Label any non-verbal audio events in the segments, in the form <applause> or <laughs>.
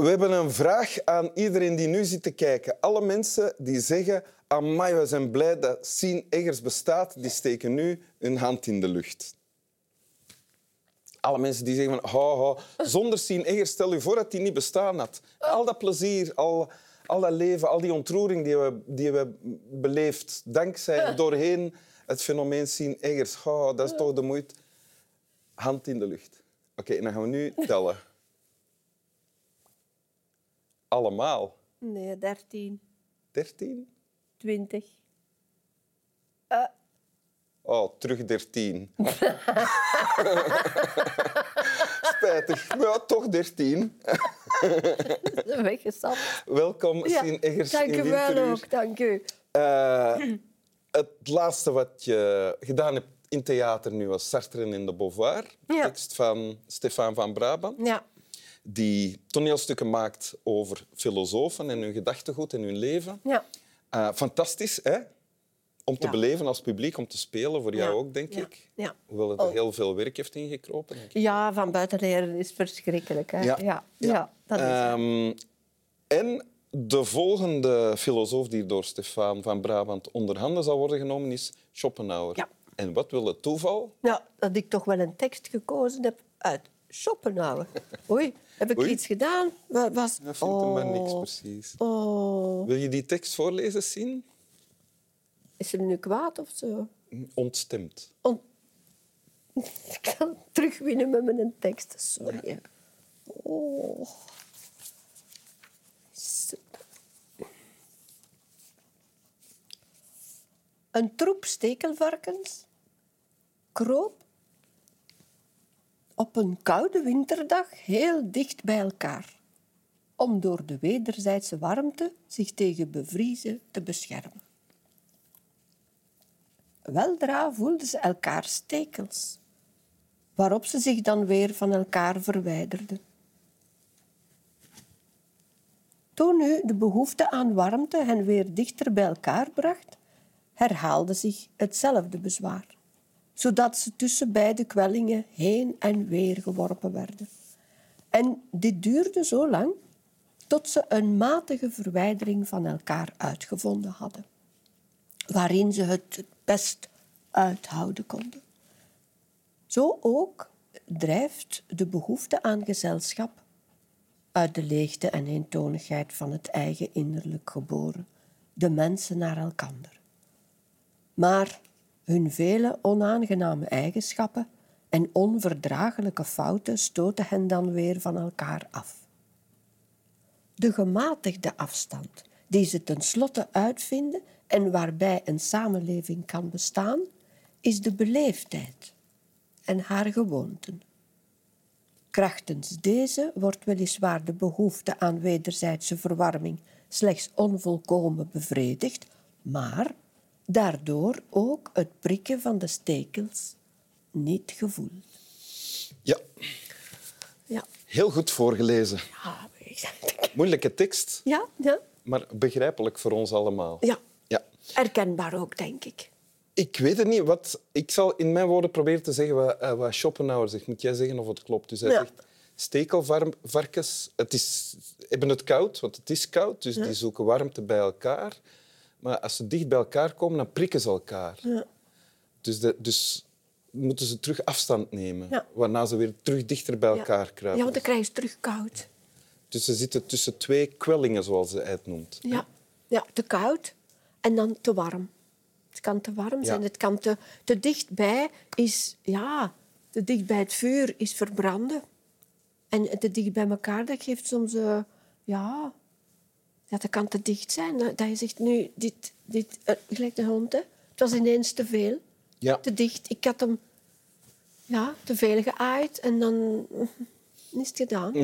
We hebben een vraag aan iedereen die nu zit te kijken. Alle mensen die zeggen... Amai, we zijn blij dat Sien Eggers bestaat, die steken nu hun hand in de lucht. Alle mensen die zeggen van... "Ho, ho, zonder Sien Eggers, stel je voor dat die niet bestaan had. Al dat plezier, al, al dat leven, al die ontroering die we, die we beleefd dankzij, doorheen het fenomeen Sien Eggers. Oh, dat is toch de moeite. Hand in de lucht. Oké, dan gaan we nu tellen. Allemaal. Nee, 13, 13? 20. Oh, terug 13. <laughs> Spijtig. Maar ja, toch 13. Weggestapt. <laughs> Welkom, Ja, Sien Eggers dank u wel ook, dank u. Eh, het laatste wat je gedaan hebt in theater nu was Sartre in de Beauvoir. Ja. Tekst van Stefan van Brabant. Ja, Die toneelstukken maakt over filosofen en hun gedachtegoed en hun leven. ja. Eh, fantastisch, hè? Om te Ja. beleven als publiek, om te spelen, voor jou Ja. ook, denk ik. Ja. Hoewel het er Oh. heel veel werk heeft ingekropen. denk ik. ja, van buiten leren is verschrikkelijk. Hè? Ja. Ja. Dat is. Ehm, en de volgende filosoof die door Stefan van Brabant onder handen zal worden genomen is Schopenhauer. Ja. En wat wil het toeval? Ja, dat ik toch wel een tekst gekozen heb uit Schopenhauer. <laughs> Oei, heb ik Oei. iets gedaan? Wat was... Dat vindt hem maar niks precies. Oh, Wil je die tekst voorlezen, zien? is hem nu kwaad of zo? Ontstemd. On- <laughs> ik kan terugwinnen met mijn tekst. Sorry. Oh. Zo. Een troep stekelvarkens kroop op een koude winterdag heel dicht bij elkaar, om door de wederzijdse warmte zich tegen bevriezen te beschermen. Weldra voelden ze elkaar stekels, waarop ze zich dan weer van elkaar verwijderden. Toen nu de behoefte aan warmte hen weer dichter bij elkaar bracht, herhaalde zich hetzelfde bezwaar, zodat ze tussen beide kwellingen heen en weer geworpen werden. En dit duurde zo lang tot ze een matige verwijdering van elkaar uitgevonden hadden waarin ze het het best uithouden konden. Zo ook drijft de behoefte aan gezelschap uit de leegte en eentonigheid van het eigen innerlijk geboren, de mensen naar elkander. Maar hun vele onaangename eigenschappen en onverdraaglijke fouten stoten hen dan weer van elkaar af. De gematigde afstand die ze tenslotte uitvinden en waarbij een samenleving kan bestaan, is de beleefdheid en haar gewoonten. Krachtens deze wordt weliswaar de behoefte aan wederzijdse verwarming slechts onvolkomen bevredigd, maar daardoor ook het prikken van de stekels niet gevoeld. Ja, Ja, heel goed voorgelezen. ja, Moeilijke tekst, ja, ja, maar begrijpelijk voor ons allemaal. ja. Ja. herkenbaar ook, denk ik. Ik weet het niet. Wat, ik zal in mijn woorden proberen te zeggen wat, wat Schopenhauer zegt. Moet jij zeggen of het klopt? Dus hij Ja. zegt, stekelvarkens het is, hebben het koud, want het is koud. Dus die zoeken warmte bij elkaar. Maar als ze dicht bij elkaar komen, dan prikken ze elkaar. Ja. Dus, de, dus moeten ze terug afstand nemen. Ja. Waarna ze weer terug dichter bij elkaar Ja, kruipen. want dan krijg je het terug koud. Dus ze zitten tussen twee kwellingen, zoals hij het noemt. Ja. ja, te koud en dan te warm. Het kan te warm zijn, Ja. het kan te, te dichtbij is... Ja, te dicht bij het vuur is verbranden. En te dicht bij elkaar, dat geeft soms... eh, ja, ja, dat kan te dicht zijn. Dat je zegt, nu, dit... dit eh, gelijk de hond, hè. Het was ineens te veel. Ja. Te dicht. Ik had hem ja, te veel geaaid en dan <laughs> is het gedaan. <laughs>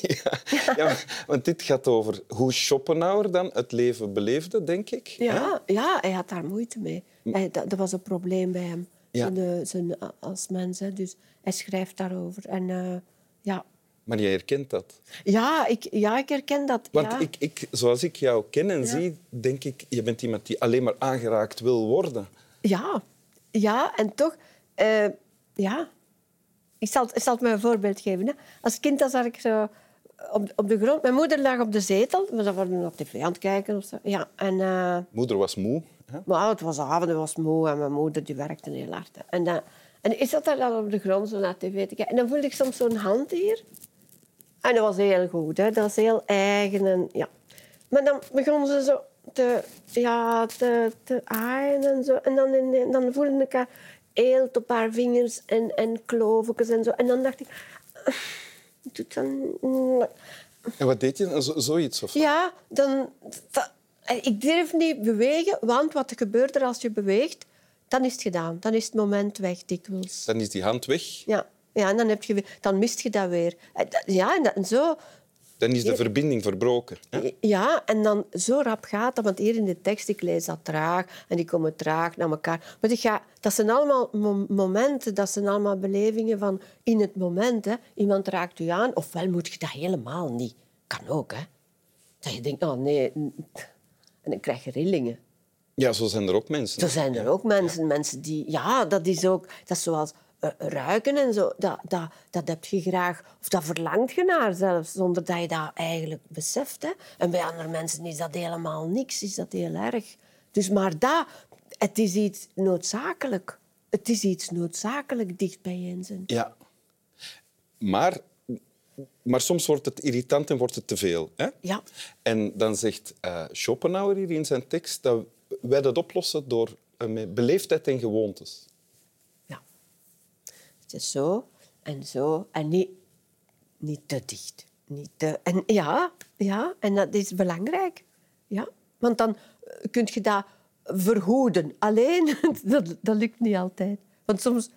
ja. Ja, want dit gaat over hoe Schopenhauer dan het leven beleefde, denk ik. Ja, ja, hij had daar moeite mee. Hij, dat, dat was een probleem bij hem zijn, eh, zijn, als mens. Hè. Dus hij schrijft daarover. En eh, ja. Maar jij herkent dat. Ja, ik, ja, ik herken dat. Want ja. ik, ik, zoals ik jou ken en zie, denk ik, je bent iemand die alleen maar aangeraakt wil worden. Ja, ja, en toch... eh, ja. Ik zal, ik zal het me een voorbeeld geven. Hè. Als kind dan zag ik zo op, op de grond. Mijn moeder lag op de zetel. We waren op tv aan het kijken. Of zo. Ja, en, eh, Moeder was moe. Hè? maar het was avond, het was moe en mijn moeder die werkte heel hard. hè. En, dan en ik zat daar dan op de grond zo naar tv te kijken. En dan voelde ik soms zo'n hand hier. En dat was heel goed, hè. dat was heel eigen. En, ja. Maar dan begonnen ze zo te, ja, te, te aaien en zo. En dan, in- dan voelde ik haar eelt op haar vingers en, en kloofjes en zo. En dan dacht ik... "Ah, Doe dan... En wat deed je? Zo, zoiets? Of? Ja, dan... dat- ik durf niet bewegen, want wat gebeurt er als je beweegt? Dan is het gedaan. Dan is het moment weg, dikwijls. Dan is die hand weg. Ja, ja en dan, heb je, weer- dan mist je dat weer. Dat- Ja, en, dat, en zo... Dan is de verbinding verbroken. Hè? Ja, en dan zo rap gaat dat, want hier in de tekst, ik lees dat traag en die komen traag naar elkaar. Maar ga, dat zijn allemaal mo- momenten, dat zijn allemaal belevingen van in het moment. Hè. Iemand raakt u aan, ofwel moet je dat helemaal niet. Kan ook, hè. Dat je denkt, oh nee, en dan krijg je rillingen. Ja, zo zijn er ook mensen. Er zijn er ook mensen, mensen die... Ja, dat is ook... Dat is zoals eh, ruiken en zo. Dat, dat, dat heb je graag... Of dat verlangt je naar zelfs, zonder dat je dat eigenlijk beseft. Hè. En bij andere mensen is dat helemaal niks, is dat heel erg. Dus maar dat... Het is iets noodzakelijk. Het is iets noodzakelijk dicht bijeen zijn. Ja. Maar, maar soms wordt het irritant en wordt het te veel. Hè? Ja. En dan zegt eh, Schopenhauer hier in zijn tekst dat wij dat oplossen door eh, met beleefdheid en gewoontes. Het is zo en zo en niet, niet te dicht. Niet te, en ja, ja, en dat is belangrijk. Ja. Want dan eh, kun je dat verhoeden. Alleen, <laughs> dat, dat lukt niet altijd. Want soms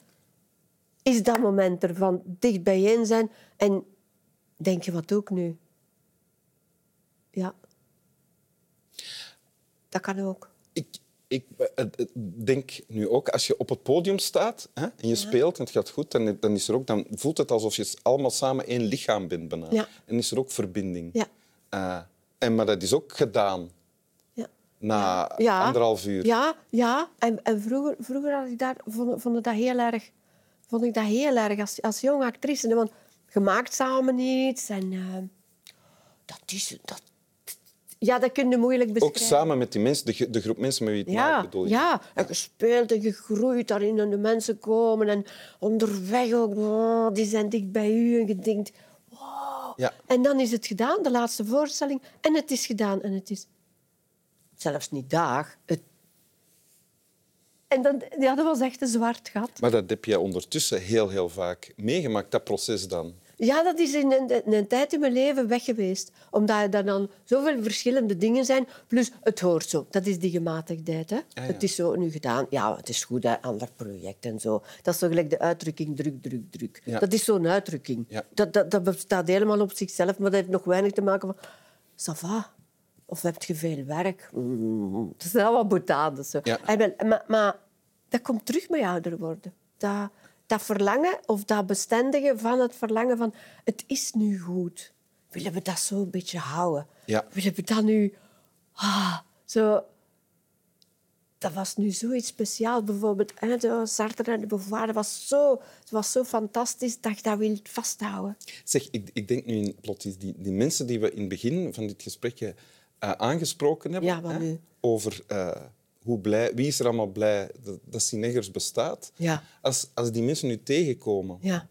is dat moment ervan dicht bijeen zijn en denk je, wat ook nu? Ja. Dat kan ook. Ik, ik eh, eh, denk nu ook, als je op het podium staat hè, en je speelt en het gaat goed, dan, dan, is er ook, dan voelt het alsof je allemaal samen één lichaam bent. Bijna. Ja. En is er ook verbinding. Ja. Eh, en, maar dat is ook gedaan na anderhalf uur. Ja, ja. En, en vroeger, vroeger had ik daar, vond, vond ik dat heel erg, vond ik dat heel erg als, als jonge actrice. Want je maakt samen iets en eh, dat is... Dat, ja, dat kun je moeilijk Ook beschrijven. samen met die mensen, de, de groep mensen met wie je het Ja, maakt, bedoel je? ja, en gespeeld en gegroeid daarin en de mensen komen en onderweg ook, oh, die zijn dicht bij u en je denkt, wow. Ja. En dan is het gedaan, de laatste voorstelling, en het is gedaan en het is zelfs niet dag. Het... En dan, ja, dat was echt een zwart gat. Maar dat heb je ondertussen heel, heel vaak meegemaakt, dat proces dan. Ja, dat is in een, in een tijd in mijn leven weg geweest. Omdat er dan zoveel verschillende dingen zijn. Plus, het hoort zo. Dat is die gematigdheid. Hè? ja. Het is zo nu gedaan. Ja, het is goed, hè? ander project en zo. Dat is zo gelijk de uitdrukking druk, druk, druk. Ja. Dat is zo'n uitdrukking. Ja. Dat, dat, dat bestaat helemaal op zichzelf, maar dat heeft nog weinig te maken van... Ça va. Of heb je veel werk? Mm, dat zijn allemaal boutades. Zo. Ja. En wel, maar, maar dat komt terug met ouder worden. Dat, dat verlangen of dat bestendigen van het verlangen van het is nu goed. Willen we dat zo een beetje houden? Ja. Willen we dat nu... Ah, zo... Dat was nu zoiets speciaals. Bijvoorbeeld hè, zo Sartre en de Beauvoir. Dat was zo, het was zo fantastisch dat je dat wilt vasthouden. Zeg, ik, ik denk nu in plots die, die mensen die we in het begin van dit gesprek eh, aangesproken hebben. Ja, wat hè, nu? over eh, hoe blij, wie is er allemaal blij dat, dat Sineggers bestaat. Ja. Als, als die mensen nu tegenkomen, Ja.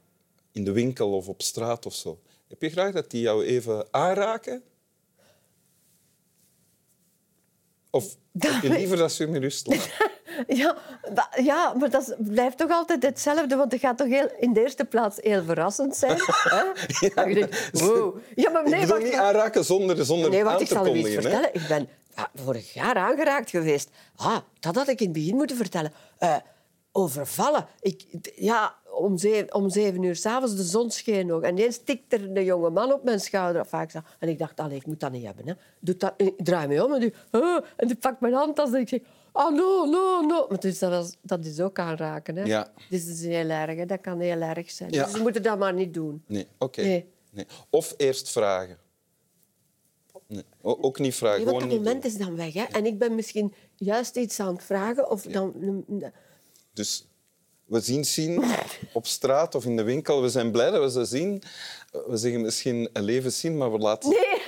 in de winkel of op straat of zo, heb je graag dat die jou even aanraken? Of <laughs> liever dat ze je met rust laten? <laughs> Ja, ja, maar dat blijft toch altijd hetzelfde, want het gaat toch heel, in de eerste plaats heel verrassend zijn. <laughs> hè? Je denkt, wow. Ja, maar ik nee, niet aanraken zonder, zonder Nee, aan ik zal u iets hè. vertellen. Ik ben ja, vorig jaar aangeraakt geweest. Ah, dat had ik in het begin moeten vertellen. Eh, overvallen. Ik, ja, om zeven, om zeven uur s'avonds, de zon scheen nog. En ineens tikte er een jonge man op mijn schouder. Of ik en ik dacht, allee, ik moet dat niet hebben. Hè. Doe dat, ik draai me om en die, en die pakt mijn handtas en ik zeg... Oh, no, no, no. Maar dus dat, was, dat is ook aanraken. Hè. Ja. Dus dat is heel erg. Hè. Dat kan heel erg zijn. Ja. Dus we moeten dat maar niet doen. Nee, oké. Nee. Nee. Of eerst vragen. Nee. Ook niet vragen, Nee, want dat moment is dan weg. Hè. En ik ben misschien juist iets aan het vragen. Of dan, Dus we zien zien <laughs> op straat of in de winkel. We zijn blij dat we ze zien. We zeggen misschien een leven zien, maar we, laten... Nee,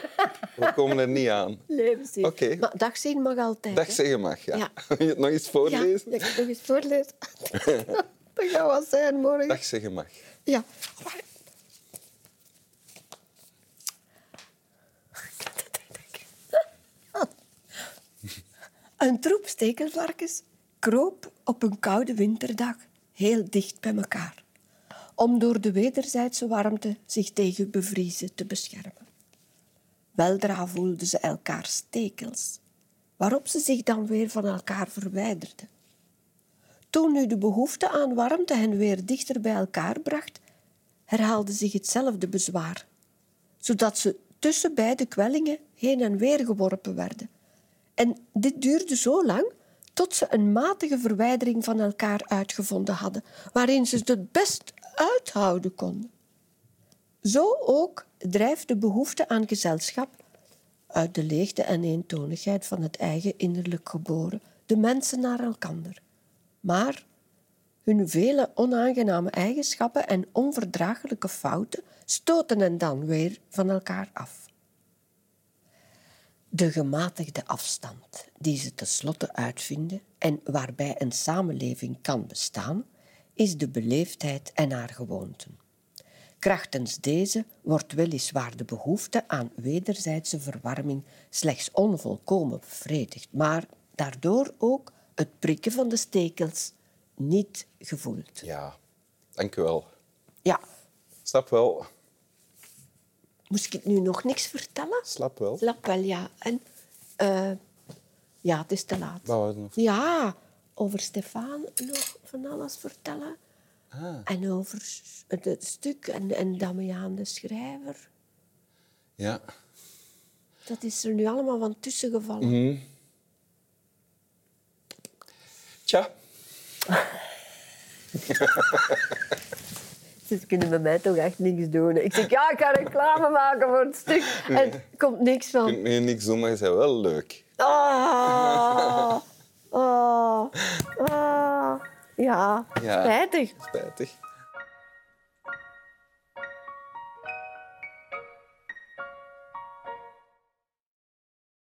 <laughs> we komen er niet aan. levenszin. Oké. Maar dag zien mag altijd. Dag zeggen mag, ja. Ja. <laughs> Wil je het nog eens Ja, voorlezen? dat kan ik nog eens voorlezen. dat gaat wat zijn morgen. Dag zeggen mag. Ja. Een troep stekelvarkens kroop op een koude winterdag heel dicht bij elkaar, om door de wederzijdse warmte zich tegen bevriezen te beschermen. Weldra voelden ze elkaar stekels, waarop ze zich dan weer van elkaar verwijderden. Toen nu de behoefte aan warmte hen weer dichter bij elkaar bracht, herhaalde zich hetzelfde bezwaar, zodat ze tussen beide kwellingen heen en weer geworpen werden. En dit duurde zo lang tot ze een matige verwijdering van elkaar uitgevonden hadden, waarin ze het best uithouden konden. Zo ook drijft de behoefte aan gezelschap uit de leegte en eentonigheid van het eigen innerlijk geboren de mensen naar elkander. Maar hun vele onaangename eigenschappen en onverdraaglijke fouten stoten hen dan weer van elkaar af. De gematigde afstand die ze tenslotte uitvinden en waarbij een samenleving kan bestaan, is de beleefdheid en haar gewoonten. Krachtens deze wordt weliswaar de behoefte aan wederzijdse verwarming slechts onvolkomen bevredigd, maar daardoor ook het prikken van de stekels niet gevoeld. Ja, dank u wel. Ja, Snap wel. Moest ik nu nog niks vertellen? Slap wel. Slap wel, ja. En eh, ja, het is te laat. Wat nog? Ja, over Stefan nog van alles vertellen. Ah. En over het, stuk en, en Damiaan de schrijver. Ja. Dat is er nu allemaal van tussen gevallen. Mhm. Tja. <laughs> Ze kunnen bij mij toch echt niks doen. Ik zeg, ja, ik ga reclame maken voor het stuk. En er komt niks Je van. kunt nu niks doen, maar je bent wel leuk. Ah, <laughs> ah, ah. Ja, Ja. spijtig. Spijtig.